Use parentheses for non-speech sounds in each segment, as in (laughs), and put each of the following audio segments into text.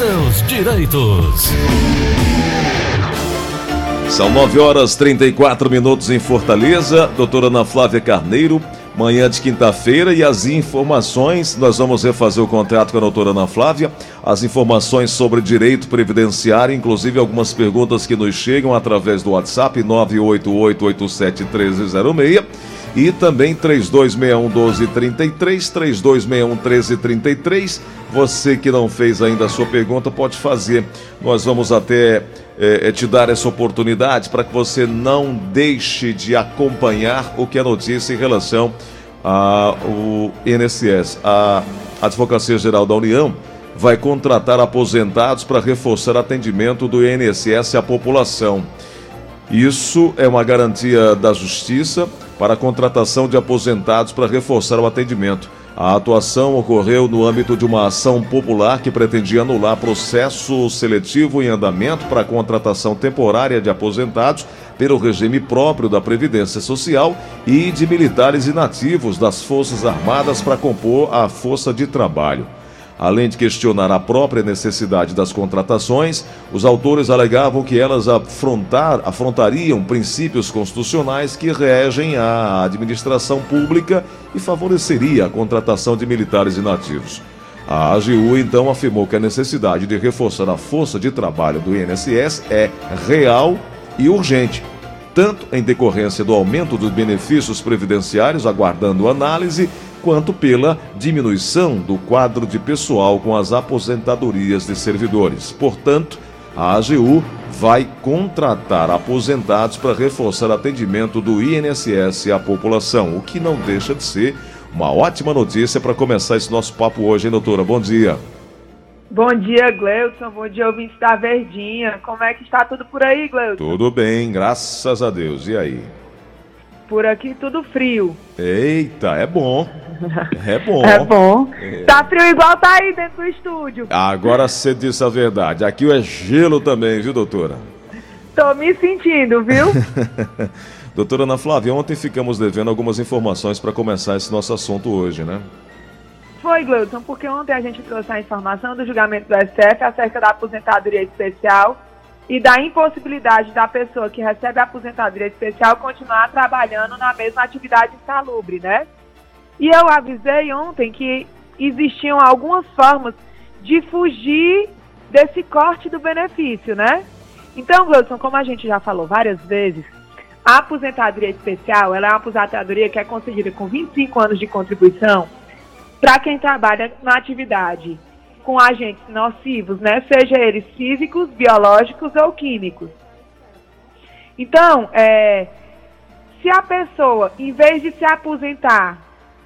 seus direitos. São 9 horas 34 minutos em Fortaleza. Doutora Ana Flávia Carneiro, manhã de quinta-feira. E as informações, nós vamos refazer o contrato com a doutora Ana Flávia. As informações sobre direito previdenciário, inclusive algumas perguntas que nos chegam através do WhatsApp 988871306 e também 3261 1233, 3261 1333. Você que não fez ainda a sua pergunta, pode fazer. Nós vamos até é, te dar essa oportunidade para que você não deixe de acompanhar o que é notícia em relação ao INSS. A Advocacia Geral da União vai contratar aposentados para reforçar atendimento do INSS à população. Isso é uma garantia da Justiça para a contratação de aposentados para reforçar o atendimento. A atuação ocorreu no âmbito de uma ação popular que pretendia anular processo seletivo em andamento para a contratação temporária de aposentados pelo regime próprio da Previdência Social e de militares inativos das Forças Armadas para compor a força de trabalho. Além de questionar a própria necessidade das contratações, os autores alegavam que elas afrontar, afrontariam princípios constitucionais que regem a administração pública e favoreceriam a contratação de militares inativos. A AGU então afirmou que a necessidade de reforçar a força de trabalho do INSS é real e urgente, tanto em decorrência do aumento dos benefícios previdenciários, aguardando análise, quanto pela diminuição do quadro de pessoal com as aposentadorias de servidores. Portanto, a AGU vai contratar aposentados para reforçar atendimento do INSS à população, o que não deixa de ser uma ótima notícia para começar esse nosso papo hoje, hein, doutora? Bom dia. Bom dia, Gleudson. Bom dia, ouvintes da Verdinha. Como é que está tudo por aí, Gleudson? Tudo bem, graças a Deus. E aí? Por aqui tudo frio. Eita, é bom. É bom. (laughs) É bom. É. Tá frio igual tá aí dentro do estúdio. Agora você disse a verdade. Aqui é gelo também, viu, doutora? Tô me sentindo, viu? (laughs) doutora Ana Flávia, ontem ficamos devendo algumas informações para começar esse nosso assunto hoje, né? Foi, Gleudson, porque ontem a gente trouxe a informação do julgamento do STF acerca da aposentadoria especial e da impossibilidade da pessoa que recebe a aposentadoria especial continuar trabalhando na mesma atividade insalubre, né? E eu avisei ontem que existiam algumas formas de fugir desse corte do benefício, né? Então, Gleudson, como a gente já falou várias vezes, a aposentadoria especial ela é uma aposentadoria que é concedida com 25 anos de contribuição para quem trabalha na atividade com agentes nocivos, né? Seja eles físicos, biológicos ou químicos. Então, é, se a pessoa, em vez de se aposentar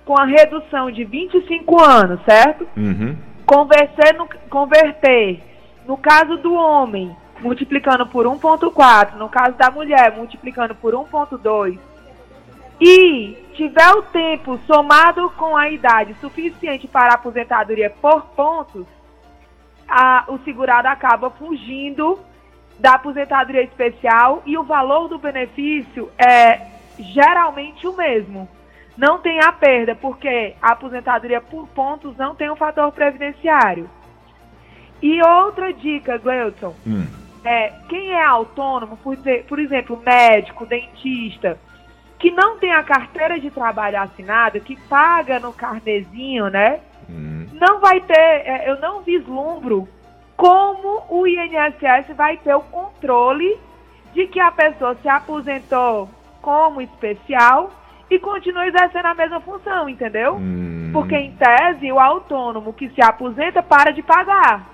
com a redução de 25 anos, certo? Uhum. Converter, no, converter, no caso do homem, multiplicando por 1,4, no caso da mulher, multiplicando por 1,2, e tiver o tempo somado com a idade suficiente para a aposentadoria por pontos, a, o segurado acaba fugindo da aposentadoria especial e o valor do benefício é geralmente o mesmo. Não tem a perda, porque a aposentadoria por pontos não tem um fator previdenciário. E outra dica, Gleuton, hum. é quem é autônomo, por, por exemplo, médico, dentista, que não tem a carteira de trabalho assinada, que paga no carnezinho, né? Hum. Não vai ter, é, eu não vislumbro como o INSS vai ter o controle de que a pessoa se aposentou como especial e continua exercendo a mesma função, entendeu? Hum. Porque, em tese, o autônomo que se aposenta para de pagar.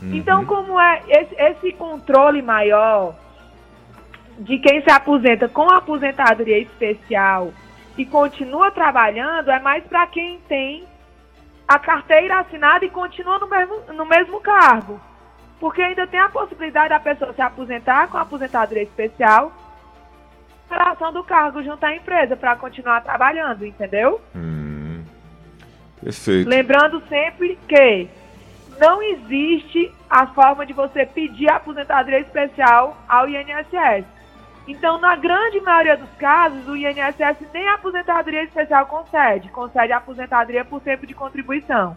Uhum. Então, como é esse, esse controle maior de quem se aposenta com aposentadoria especial e continua trabalhando é mais para quem tem a carteira assinada e continua no mesmo, no mesmo cargo. Porque ainda tem a possibilidade da pessoa se aposentar com a aposentadoria especial relação do cargo junto à empresa para continuar trabalhando, entendeu? Hum, perfeito. Lembrando sempre que não existe a forma de você pedir aposentadoria especial ao INSS. Então, na grande maioria dos casos, o INSS nem a aposentadoria especial concede, concede a aposentadoria por tempo de contribuição.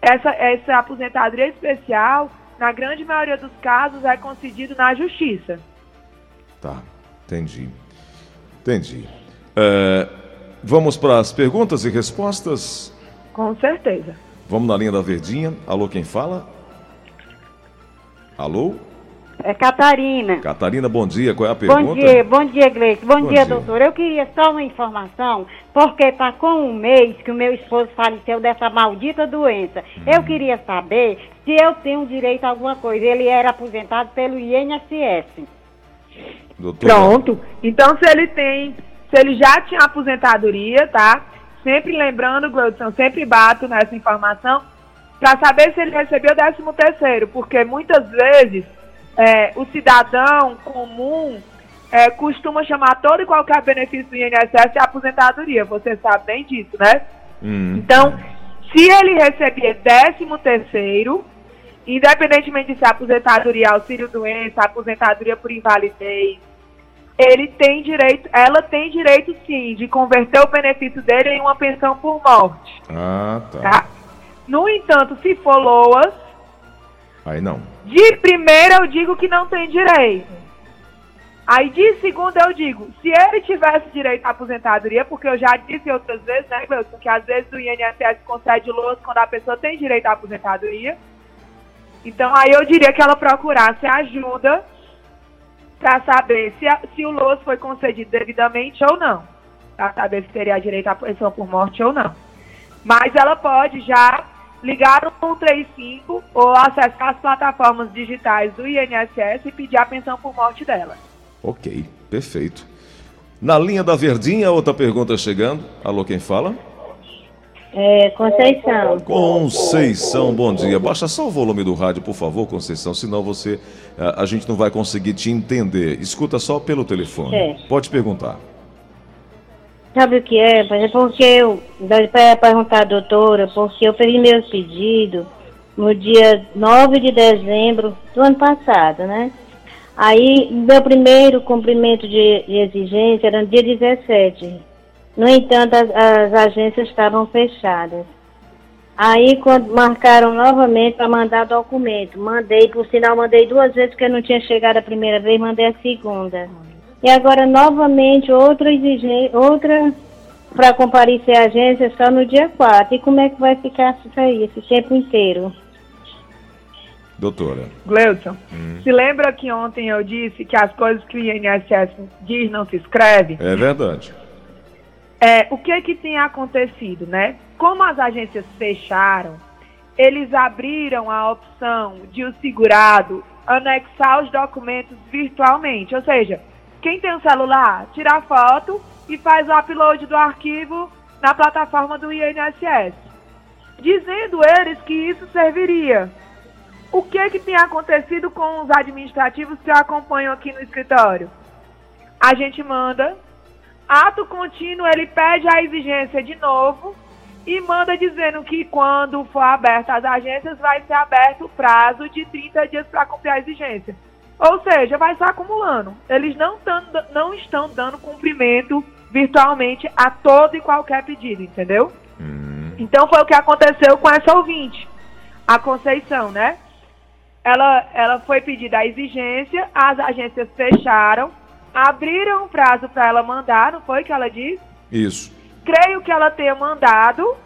essa, essa aposentadoria especial, na grande maioria dos casos, é concedido na justiça. Tá, entendi. Entendi. É, vamos para as perguntas e respostas? Com certeza. Vamos na linha da Verdinha. Alô, quem fala? Alô? É Catarina. Catarina, bom dia. Qual é a pergunta? Bom dia, bom dia, Gleice. Bom, Bom dia, dia. doutor. Eu queria só uma informação, porque está com um mês que o meu esposo faleceu dessa maldita doença. Eu Uhum. queria saber se eu tenho direito a alguma coisa. Ele era aposentado pelo INSS. Doutora. Pronto. Então, se ele tem, se ele já tinha aposentadoria, tá? Sempre lembrando, Gleudson, sempre bato nessa informação para saber se ele recebeu o 13 terceiro, porque muitas vezes é, o cidadão comum é, costuma chamar todo e qualquer benefício do INSS de aposentadoria. Você sabe bem disso, né? Hum, Então, se ele receber 13 terceiro, independentemente de ser aposentadoria, auxílio doença, aposentadoria por invalidez, ele tem direito, ela tem direito sim de converter o benefício dele em uma pensão por morte, Ah, tá. tá? No entanto, se for LOAS, Aí não. de primeira eu digo que não tem direito. Aí de segunda eu digo, se ele tivesse direito à aposentadoria, porque eu já disse outras vezes, né, Wilson, que às vezes o INSS concede LOAS quando a pessoa tem direito à aposentadoria. Então aí eu diria que ela procurasse ajuda para saber se, a- se o LOAS foi concedido devidamente ou não. Para saber se teria direito à pensão por morte ou não. Mas ela pode já ligar no 135 ou acessar as plataformas digitais do INSS e pedir a pensão por morte dela. Ok, perfeito. Na linha da Verdinha, outra pergunta chegando. Alô, quem fala? É, Conceição. Conceição, bom dia. Baixa só o volume do rádio, por favor, Conceição, senão você a, a gente não vai conseguir te entender. Escuta só pelo telefone. Certo. Pode perguntar. Sabe o que é? É porque eu, para perguntar à doutora, porque eu fiz meu pedido no dia 9 de dezembro do ano passado, né? Aí, meu primeiro cumprimento de, de exigência era no dia 17. No entanto, as, as agências estavam fechadas. Aí, quando marcaram novamente para mandar documento, mandei, por sinal, mandei duas vezes, porque não tinha chegado a primeira vez, mandei a segunda. E agora, novamente, outra exigência, outra para comparecer à agência só no dia 4. E como é que vai ficar isso aí, esse tempo inteiro? Doutora. Gleudson, se lembra que ontem eu disse que as coisas que o INSS diz não se escreve? É verdade. É, o que que tem acontecido, né? Como as agências fecharam, eles abriram a opção de o segurado anexar os documentos virtualmente. Ou seja, quem tem um celular, tira a foto e faz o upload do arquivo na plataforma do INSS. Dizendo eles que isso serviria. O que que tem acontecido com os administrativos que eu acompanho aqui no escritório? A gente manda Ato contínuo, ele pede a exigência de novo e manda dizendo que quando for aberta as agências, vai ser aberto o prazo de 30 dias para cumprir a exigência. Ou seja, vai se acumulando. Eles não, tão, não estão dando cumprimento virtualmente a todo e qualquer pedido, entendeu? Hum, Então foi o que aconteceu com essa ouvinte, a Conceição, né? Ela, ela foi pedida a exigência, as agências fecharam, abriram um prazo para ela mandar, não foi que ela disse? isso. Creio que ela tenha mandado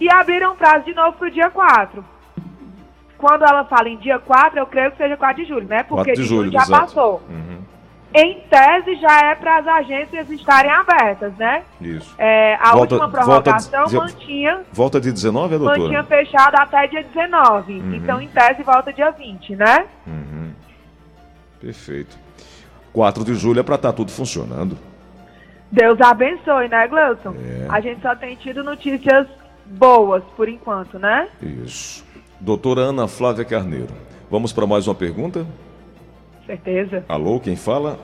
e abriram um prazo de novo para o dia 4. Quando ela fala em dia 4, eu creio que seja 4 de julho, né? 4 Porque de julho, já exato. passou. Uhum, Em tese, já é para as agências estarem abertas, né? isso. É, a Volta- última volta prorrogação de- mantinha Volta de 19, é, doutora? mantinha fechado até dia 19. Uhum. Então, em tese, volta dia 20, né? Uhum. Perfeito. 4 de julho é para estar tudo funcionando. Deus abençoe, né, Gleuson? É. A gente só tem tido notícias boas por enquanto, né? Isso. Doutora Ana Flávia Carneiro. Vamos para mais uma pergunta? Certeza. Alô, quem fala?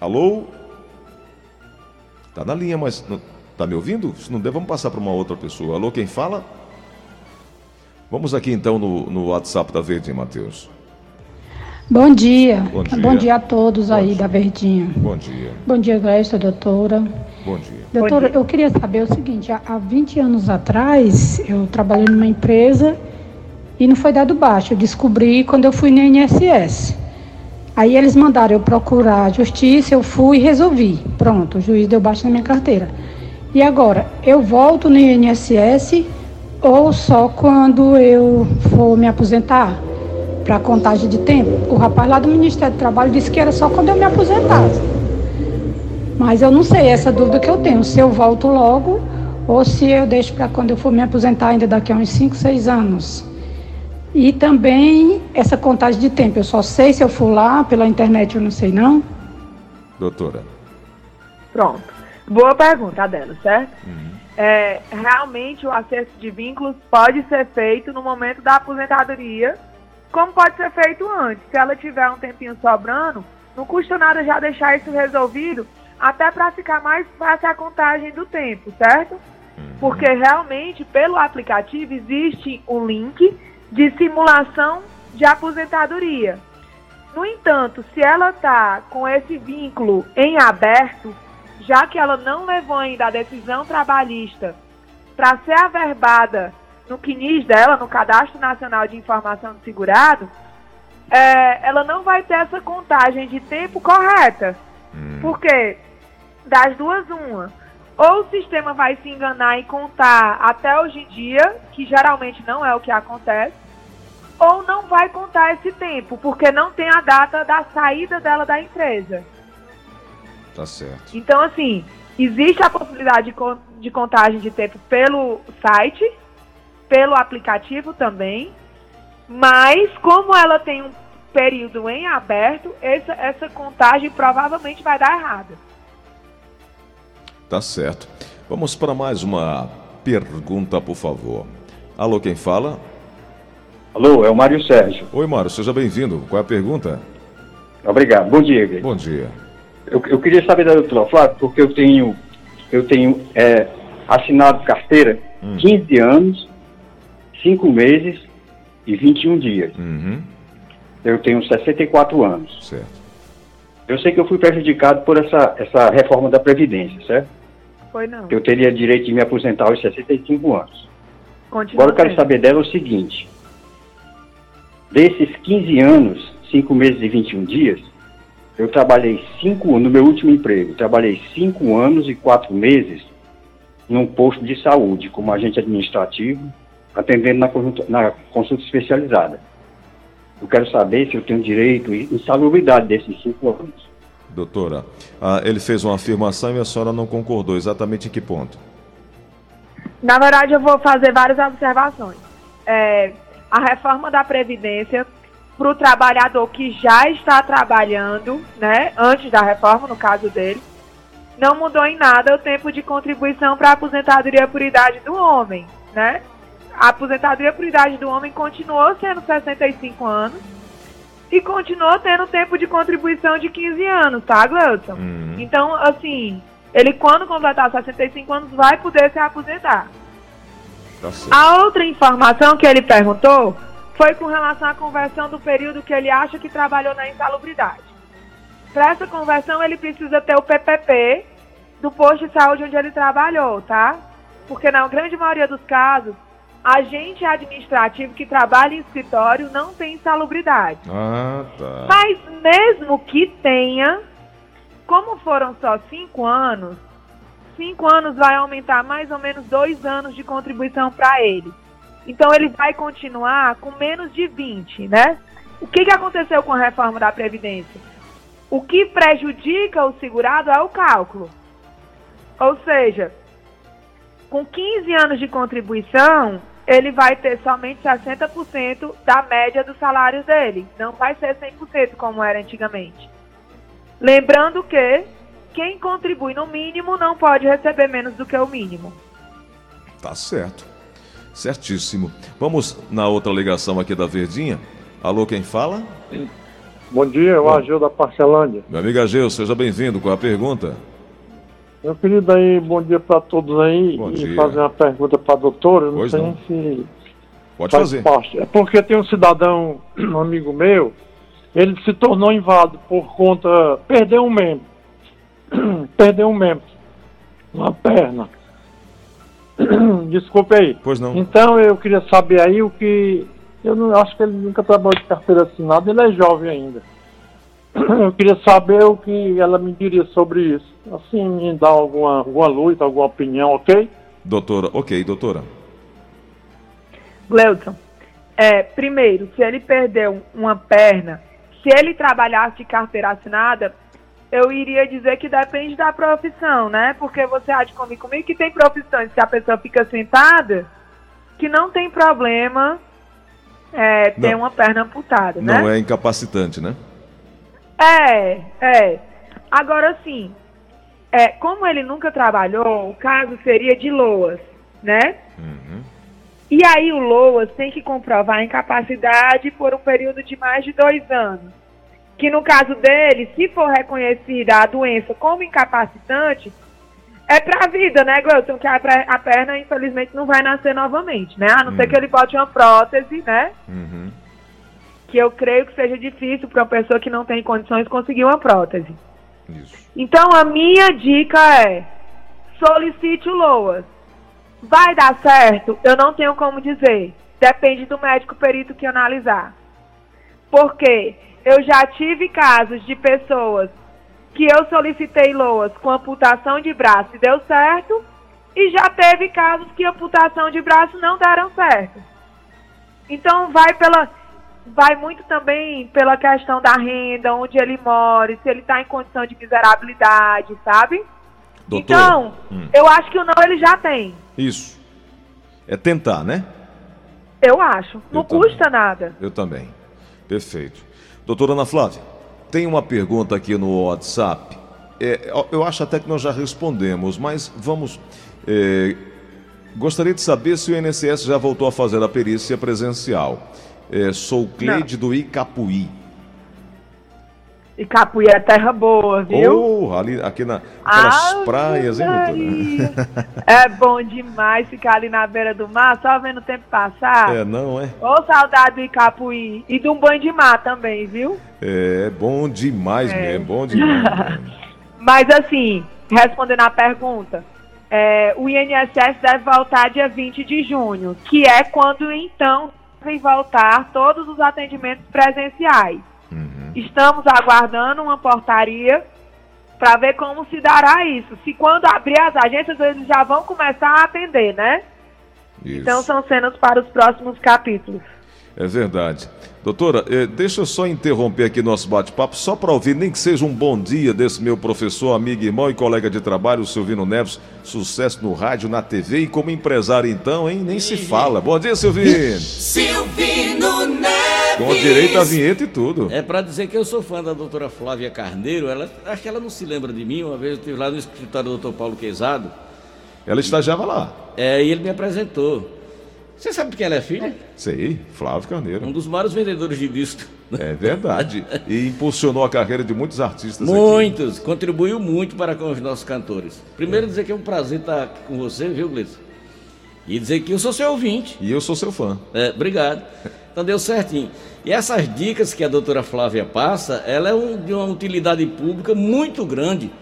Alô? Tá na linha, mas não- tá me ouvindo? Se não der, vamos passar para uma outra pessoa. Alô, quem fala? Vamos aqui então no, no WhatsApp da Verde, Matheus. Bom dia. Bom dia. a todos Bom aí dia. da Verdinha. Bom dia. Bom dia, Grécia, doutora. Bom dia. Doutora, eu queria saber o seguinte: há, há 20 anos atrás, eu trabalhei numa empresa e não foi dado baixo. Eu descobri quando eu fui na INSS. Aí eles mandaram eu procurar a justiça, eu fui e resolvi. Pronto, o juiz deu baixo na minha carteira. E agora, eu volto no INSS ou só quando eu for me aposentar? Para contagem de tempo? O rapaz lá do Ministério do Trabalho disse que era só quando eu me aposentasse. Mas eu não sei, essa dúvida que eu tenho, se eu volto logo ou se eu deixo para quando eu for me aposentar ainda daqui a uns 5, 6 anos. E também essa contagem de tempo, eu só sei se eu for lá pela internet, eu não sei não. Doutora. Pronto. Boa pergunta dela, certo? Uhum. É, realmente o acerto de vínculos pode ser feito no momento da aposentadoria, como pode ser feito antes. Se ela tiver um tempinho sobrando, não custa nada já deixar isso resolvido, até para ficar mais fácil a contagem do tempo, certo? Uhum. Porque realmente, pelo aplicativo, existe um link de simulação de aposentadoria. No entanto, se ela está com esse vínculo em aberto, já que ela não levou ainda a decisão trabalhista para ser averbada no CNIS dela, no Cadastro Nacional de Informação do Segurado, é, ela não vai ter essa contagem de tempo correta. Hum. Porque das duas, uma. Ou o sistema vai se enganar e contar até hoje em dia, que geralmente não é o que acontece, ou não vai contar esse tempo, porque não tem a data da saída dela da empresa. Tá certo. Então, assim, existe a possibilidade de, contagem de tempo pelo site, pelo aplicativo também, mas como ela tem um período em aberto, essa, essa contagem provavelmente vai dar errada. Tá certo. Vamos para mais uma pergunta, por favor. Alô, quem fala? Alô, é o Mário Sérgio. Oi, Mário, seja bem-vindo. Qual é a pergunta? Obrigado. Bom dia, Gui. Bom dia. Eu, eu, queria saber da doutora Flávia, porque eu tenho, eu tenho é, assinado carteira hum. 15 anos, 5 meses e 21 dias. Uhum. Eu tenho 64 anos. Certo. Eu sei que eu fui prejudicado por essa, essa reforma da Previdência, certo? Foi não. Eu teria direito de me aposentar aos 65 anos. Continua Agora eu quero saber dela o seguinte. Desses 15 anos, 5 meses e 21 dias, eu trabalhei 5 no meu último emprego, trabalhei 5 anos e 4 meses num posto de saúde, como agente administrativo, atendendo na consulta, na consulta especializada. Eu quero saber se eu tenho direito e insalubridade desses 5 anos. Doutora, ah, ele fez uma afirmação e a senhora não concordou. Exatamente em que ponto? Na verdade, eu vou fazer várias observações. É, a reforma da Previdência para o trabalhador que já está trabalhando, né, antes da reforma, no caso dele, não mudou em nada o tempo de contribuição para a aposentadoria por idade do homem, né? A aposentadoria por idade do homem continuou sendo 65 anos e continuou tendo tempo de contribuição de 15 anos, tá, Gleudson? Uhum. Então, assim, ele quando completar 65 anos vai poder se aposentar. Tá a outra informação que ele perguntou foi com relação à conversão do período que ele acha que trabalhou na insalubridade. Para essa conversão, ele precisa ter o PPP do posto de saúde onde ele trabalhou, tá? Porque na grande maioria dos casos, agente administrativo que trabalha em escritório não tem insalubridade. Ah, tá. Mas mesmo que tenha, como foram só cinco anos, cinco anos vai aumentar mais ou menos dois anos de contribuição para ele. Então ele vai continuar com menos de 20, né? O que, que aconteceu com a reforma da Previdência? O que prejudica o segurado é o cálculo. Ou seja, com 15 anos de contribuição, ele vai ter somente 60% da média dos salários dele. Não vai ser 100% como era antigamente. Lembrando que quem contribui no mínimo não pode receber menos do que o mínimo. Tá certo. Certíssimo. Vamos na outra ligação aqui da Verdinha. Alô, quem fala? Bom dia, o Agil da Parcelândia. Meu amigo Agil, seja bem-vindo. Qual a pergunta? Meu querido aí, bom dia para todos aí. Bom e dia. fazer uma pergunta para a doutora, não Pois sei não. se Pode faz fazer. parte. É porque tem um cidadão, um amigo meu, ele se tornou inválido por conta. Perdeu um membro. (clears throat) perdeu um membro. uma perna. (clears throat) Desculpe aí. Pois não. Então eu queria saber aí o que. Eu não acho que ele nunca trabalhou de carteira assinada, ele é jovem ainda. Eu queria saber o que ela me diria sobre isso. Assim, me dar alguma, alguma luz, alguma opinião, ok? Doutora, ok, doutora. Gleudson, é, primeiro, se ele perdeu uma perna, se ele trabalhasse de carteira assinada, eu iria dizer que depende da profissão, né? Porque você há de comigo comigo que tem profissões que a pessoa fica sentada, que não tem problema é, ter Não. uma perna amputada, né? Não é incapacitante, né? É, é. Agora sim, é, como ele nunca trabalhou, o caso seria de LOAS, né? E aí o LOAS tem que comprovar a incapacidade por um período de mais de dois anos. Que no caso dele, se for reconhecida a doença como incapacitante, é pra vida, né, Gleuton? Que a, a perna, infelizmente, não vai nascer novamente, né? A não ser que ele bote uma prótese, né? Uhum. Que eu creio que seja difícil para uma pessoa que não tem condições conseguir uma prótese. Isso. Então a minha dica é: solicite o LOAS. Vai dar certo? Eu não tenho como dizer. Depende do médico perito que analisar. Porque eu já tive casos de pessoas que eu solicitei LOAS com amputação de braço e deu certo, e já teve casos que amputação de braço não deram certo. Então vai pela vai muito também pela questão da renda, onde ele mora, se ele está em condição de miserabilidade, sabe? Doutora. Então, Hum. eu acho que o não ele já tem. Isso. É tentar, né? Eu acho. Não Eu também. custa nada. Eu também. Perfeito. Doutora Ana Flávia, tem uma pergunta aqui no WhatsApp. É, eu acho até que nós já respondemos, mas vamos. é, gostaria de saber se o INSS já voltou a fazer a perícia presencial. É, sou Cleide do Icapuí. E Capuí é terra boa, viu? Oh, ali, aqui na, aquelas Ave praias, hein, doutora? Maria. É bom demais ficar ali na beira do mar, só vendo o tempo passar. É, não é? Ô, saudade do Icapuí. E de um banho de mar também, viu? É bom demais É. mesmo, bom demais. mesmo. (laughs) Mas assim, respondendo à pergunta, é, o INSS deve voltar dia 20 de junho, que é quando então devem voltar todos os atendimentos presenciais. Estamos aguardando uma portaria para ver como se dará isso. Se quando abrir as agências, eles já vão começar a atender, né? Isso. Então são cenas para os próximos capítulos. É verdade. Doutora, eh, deixa eu só interromper aqui nosso bate-papo, só para ouvir, nem que seja um bom dia desse meu professor, amigo, irmão e colega de trabalho, o Silvino Neves. Sucesso no rádio, na TV e como empresário, então, hein? Nem se fala. Bom dia, Silvino. Silvino Neves. Com direito à vinheta e tudo. É para dizer que eu sou fã da doutora Flávia Carneiro. Ela, acho que ela não se lembra de mim. Uma vez eu estive lá no escritório do doutor Paulo Quezado Ela estagiava lá. é, e ele me apresentou. Você sabe de quem ela é filha? Sei, Flávio Carneiro. Um dos maiores vendedores de disco. É verdade. E impulsionou a carreira de muitos artistas aqui. Muitos, contribuiu muito para com os nossos cantores. Primeiro dizer que é um prazer estar aqui com você, viu, Gleice? E dizer que eu sou seu ouvinte. E eu sou seu fã. É, obrigado. Então deu certinho. E essas dicas que a doutora Flávia passa, ela é um- de uma utilidade pública muito grande,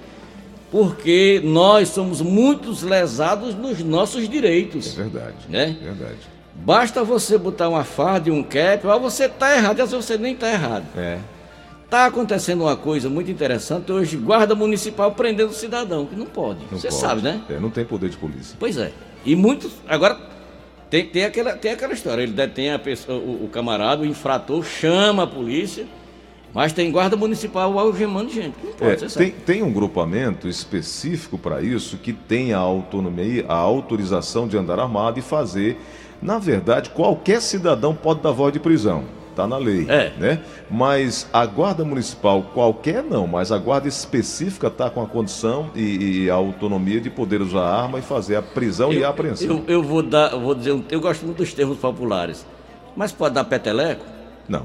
porque nós somos muitos lesados nos nossos direitos. É verdade. Né? Verdade. Basta você botar uma farda e um cap, ó, você tá errado, e às vezes você nem tá errado. É. Tá acontecendo uma coisa muito interessante hoje, guarda municipal prendendo o cidadão, que não pode. Não você pode. sabe, né? É, não tem poder de polícia. Pois é. E muitos. Agora, tem, tem, aquela, tem aquela história: ele detém a pessoa, o, o camarada, o infrator, chama a polícia, mas tem guarda municipal algemando gente. Não pode, É, você sabe. tem, tem um grupamento específico para isso que tem a autonomia, a autorização de andar armado e fazer. Na verdade, qualquer cidadão pode dar voz de prisão. Está na lei. É. Né? Mas a guarda municipal, qualquer não, mas a guarda específica está com a condição e, e a autonomia de poder usar arma e fazer a prisão e a apreensão. Eu, eu vou dar, eu vou dizer, eu gosto muito dos termos populares. Mas pode dar peteleco? Não.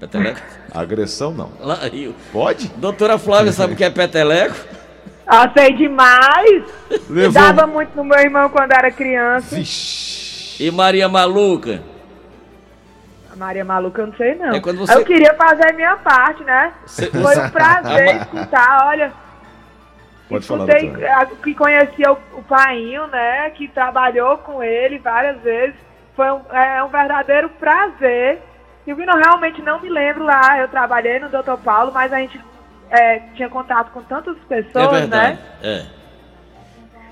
Peteleco? Agressão não. Lá, Rio. Pode? Doutora Flávia sabe o que é peteleco? Ah, sei demais! Levou- Dava muito no meu irmão quando era criança. Vixe. E Maria Maluca? A Maria Maluca, eu não sei não. É quando você- Eu queria fazer a minha parte, né? Cê- Foi um prazer escutar, olha. Pode falar, Escutei a- que conhecia o, o Painho, né? Que trabalhou com ele várias vezes. Foi um, é um verdadeiro prazer. Silvino, eu realmente não me lembro lá. Eu trabalhei no Dr. Paulo, mas a gente é, tinha contato com tantas É pessoas, verdade. né? É.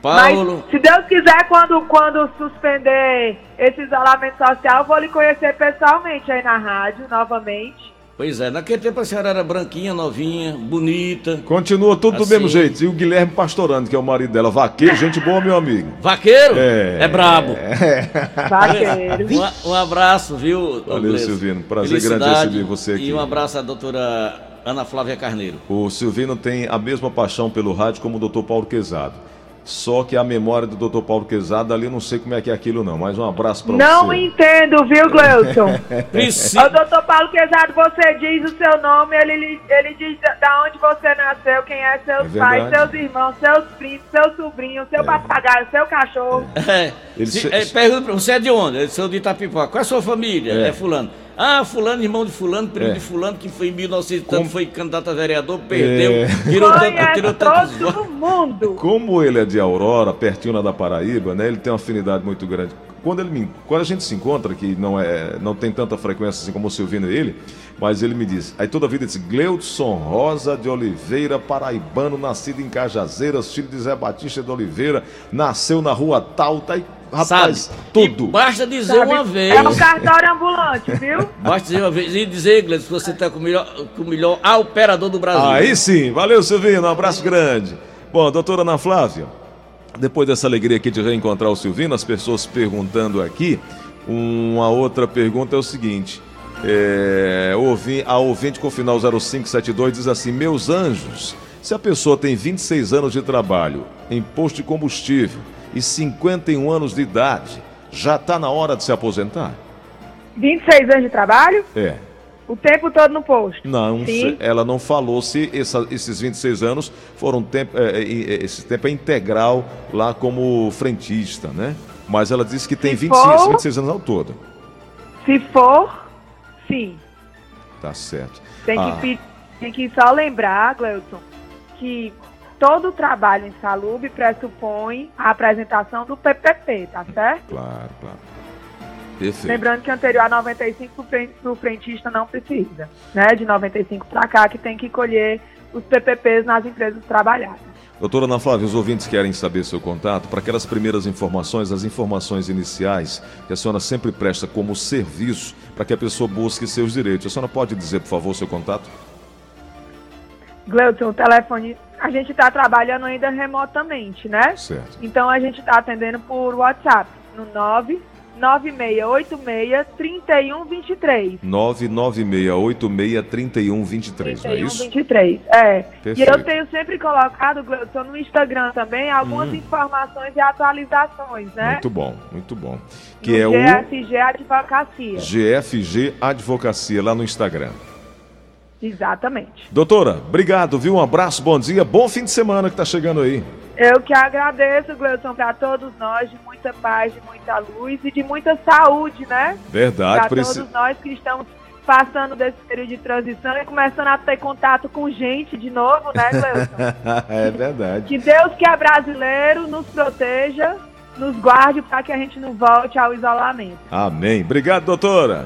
Mas, Paulo. se Deus quiser, quando, quando suspender esse isolamento social, eu vou lhe conhecer pessoalmente aí na rádio, novamente. Pois é, naquele tempo a senhora era branquinha, novinha, bonita. Continua tudo do Assim. mesmo jeito. E o Guilherme Pastorando, que é o marido dela, vaqueiro, gente boa, meu amigo. Vaqueiro? É. É brabo. Vaqueiro. Um, um abraço, viu? Valeu? Silvino. Prazer grande receber você aqui. E um abraço à doutora Ana Flávia Carneiro. O Silvino tem a mesma paixão pelo rádio como o Dr. Paulo Quezado. Só que a memória do Dr. Paulo Quezado ali, não sei como é que é aquilo não. Mas um abraço pra Não você. entendo, viu, Gleuton? (laughs) Ô, doutor Paulo Quezado, você diz o seu nome, ele, ele diz da- onde você nasceu, quem é seus É pais, seus irmãos, seus primos, seu sobrinho, seu papagaio, seu cachorro. É. Ele Se- che- é, pergunta pra você é de onde? Eu sou de Itapipoca. Qual é a sua família? É. É, fulano. Ah, fulano, irmão de fulano, primo É. de fulano, que foi em 1900 e Como- tanto, foi candidato a vereador, perdeu, É. tirou, tanto, tirou tantos votos. todo mundo. Como ele é de Aurora, pertinho lá da Paraíba, né? Ele tem uma afinidade muito grande. Quando, ele me- quando a gente se encontra, que não, é, não tem tanta frequência assim como o Silvino e ele, mas ele me diz, aí toda a vida diz, Gleudson Rosa de Oliveira, paraibano, nascido em Cajazeiras, filho de Zé Batista de Oliveira, nasceu na rua tal, tá aí, rapaz, Sabe? tudo. E basta dizer sabe? uma É vez. um cartório ambulante, viu? (laughs) Basta dizer uma vez. E dizer, Gleice, que você está com o melhor, com o melhor operador do Brasil. Aí sim, valeu Silvino, um abraço grande. Bom, doutora Ana Flávia, depois dessa alegria aqui de reencontrar o Silvino, as pessoas perguntando aqui, uma outra pergunta é o seguinte. É, ouvi- a ouvinte com final 0572 diz assim: Meus anjos, se a pessoa tem 26 anos de trabalho em posto de combustível e 51 anos de idade, já está na hora de se aposentar? 26 anos de trabalho, É. o tempo todo no posto. Não, Sim. ela não falou se essa- esses 26 anos foram tempo, é, é, é, esse tempo é integral lá como frentista, né? Mas ela disse que tem Se 26, for- 26 anos ao todo. Se for, sim. Tá certo. Tem que, Ah, pe- tem que só lembrar, Gleuton, que todo trabalho insalubre pressupõe a apresentação do PPP, tá certo? Claro, claro. Perfeito. Lembrando que anterior a 95 pro fren- pro frentista não precisa, né? De 95 para cá que tem que colher os PPPs nas empresas trabalhadas. Doutora Ana Flávia, os ouvintes querem saber seu contato para aquelas primeiras informações, as informações iniciais que a senhora sempre presta como serviço para que a pessoa busque seus direitos. A senhora pode dizer, por favor, seu contato? Gleuton, o telefone, a gente está trabalhando ainda remotamente, né? Certo. Então a gente está atendendo por WhatsApp no 996863123. 996863123, não é isso? 3123, é. Perfeito. E eu tenho sempre colocado, Gleuton, no Instagram também, algumas Hum. informações e atualizações, né? Muito bom, muito bom. No Que é o GFG Advocacia. GFG Advocacia lá no Instagram. Exatamente. Doutora, obrigado, viu? Um abraço, bom dia, bom fim de semana que tá chegando aí. Eu que agradeço, Gleuton, para todos nós, de muita paz, de muita luz e de muita saúde, né? Verdade, Para todos esse... nós que estamos passando desse período de transição e começando a ter contato com gente de novo, né, Gleuton? (laughs) é verdade. que Deus que é brasileiro nos proteja, nos guarde para que a gente não volte ao isolamento. Amém. Obrigado, doutora.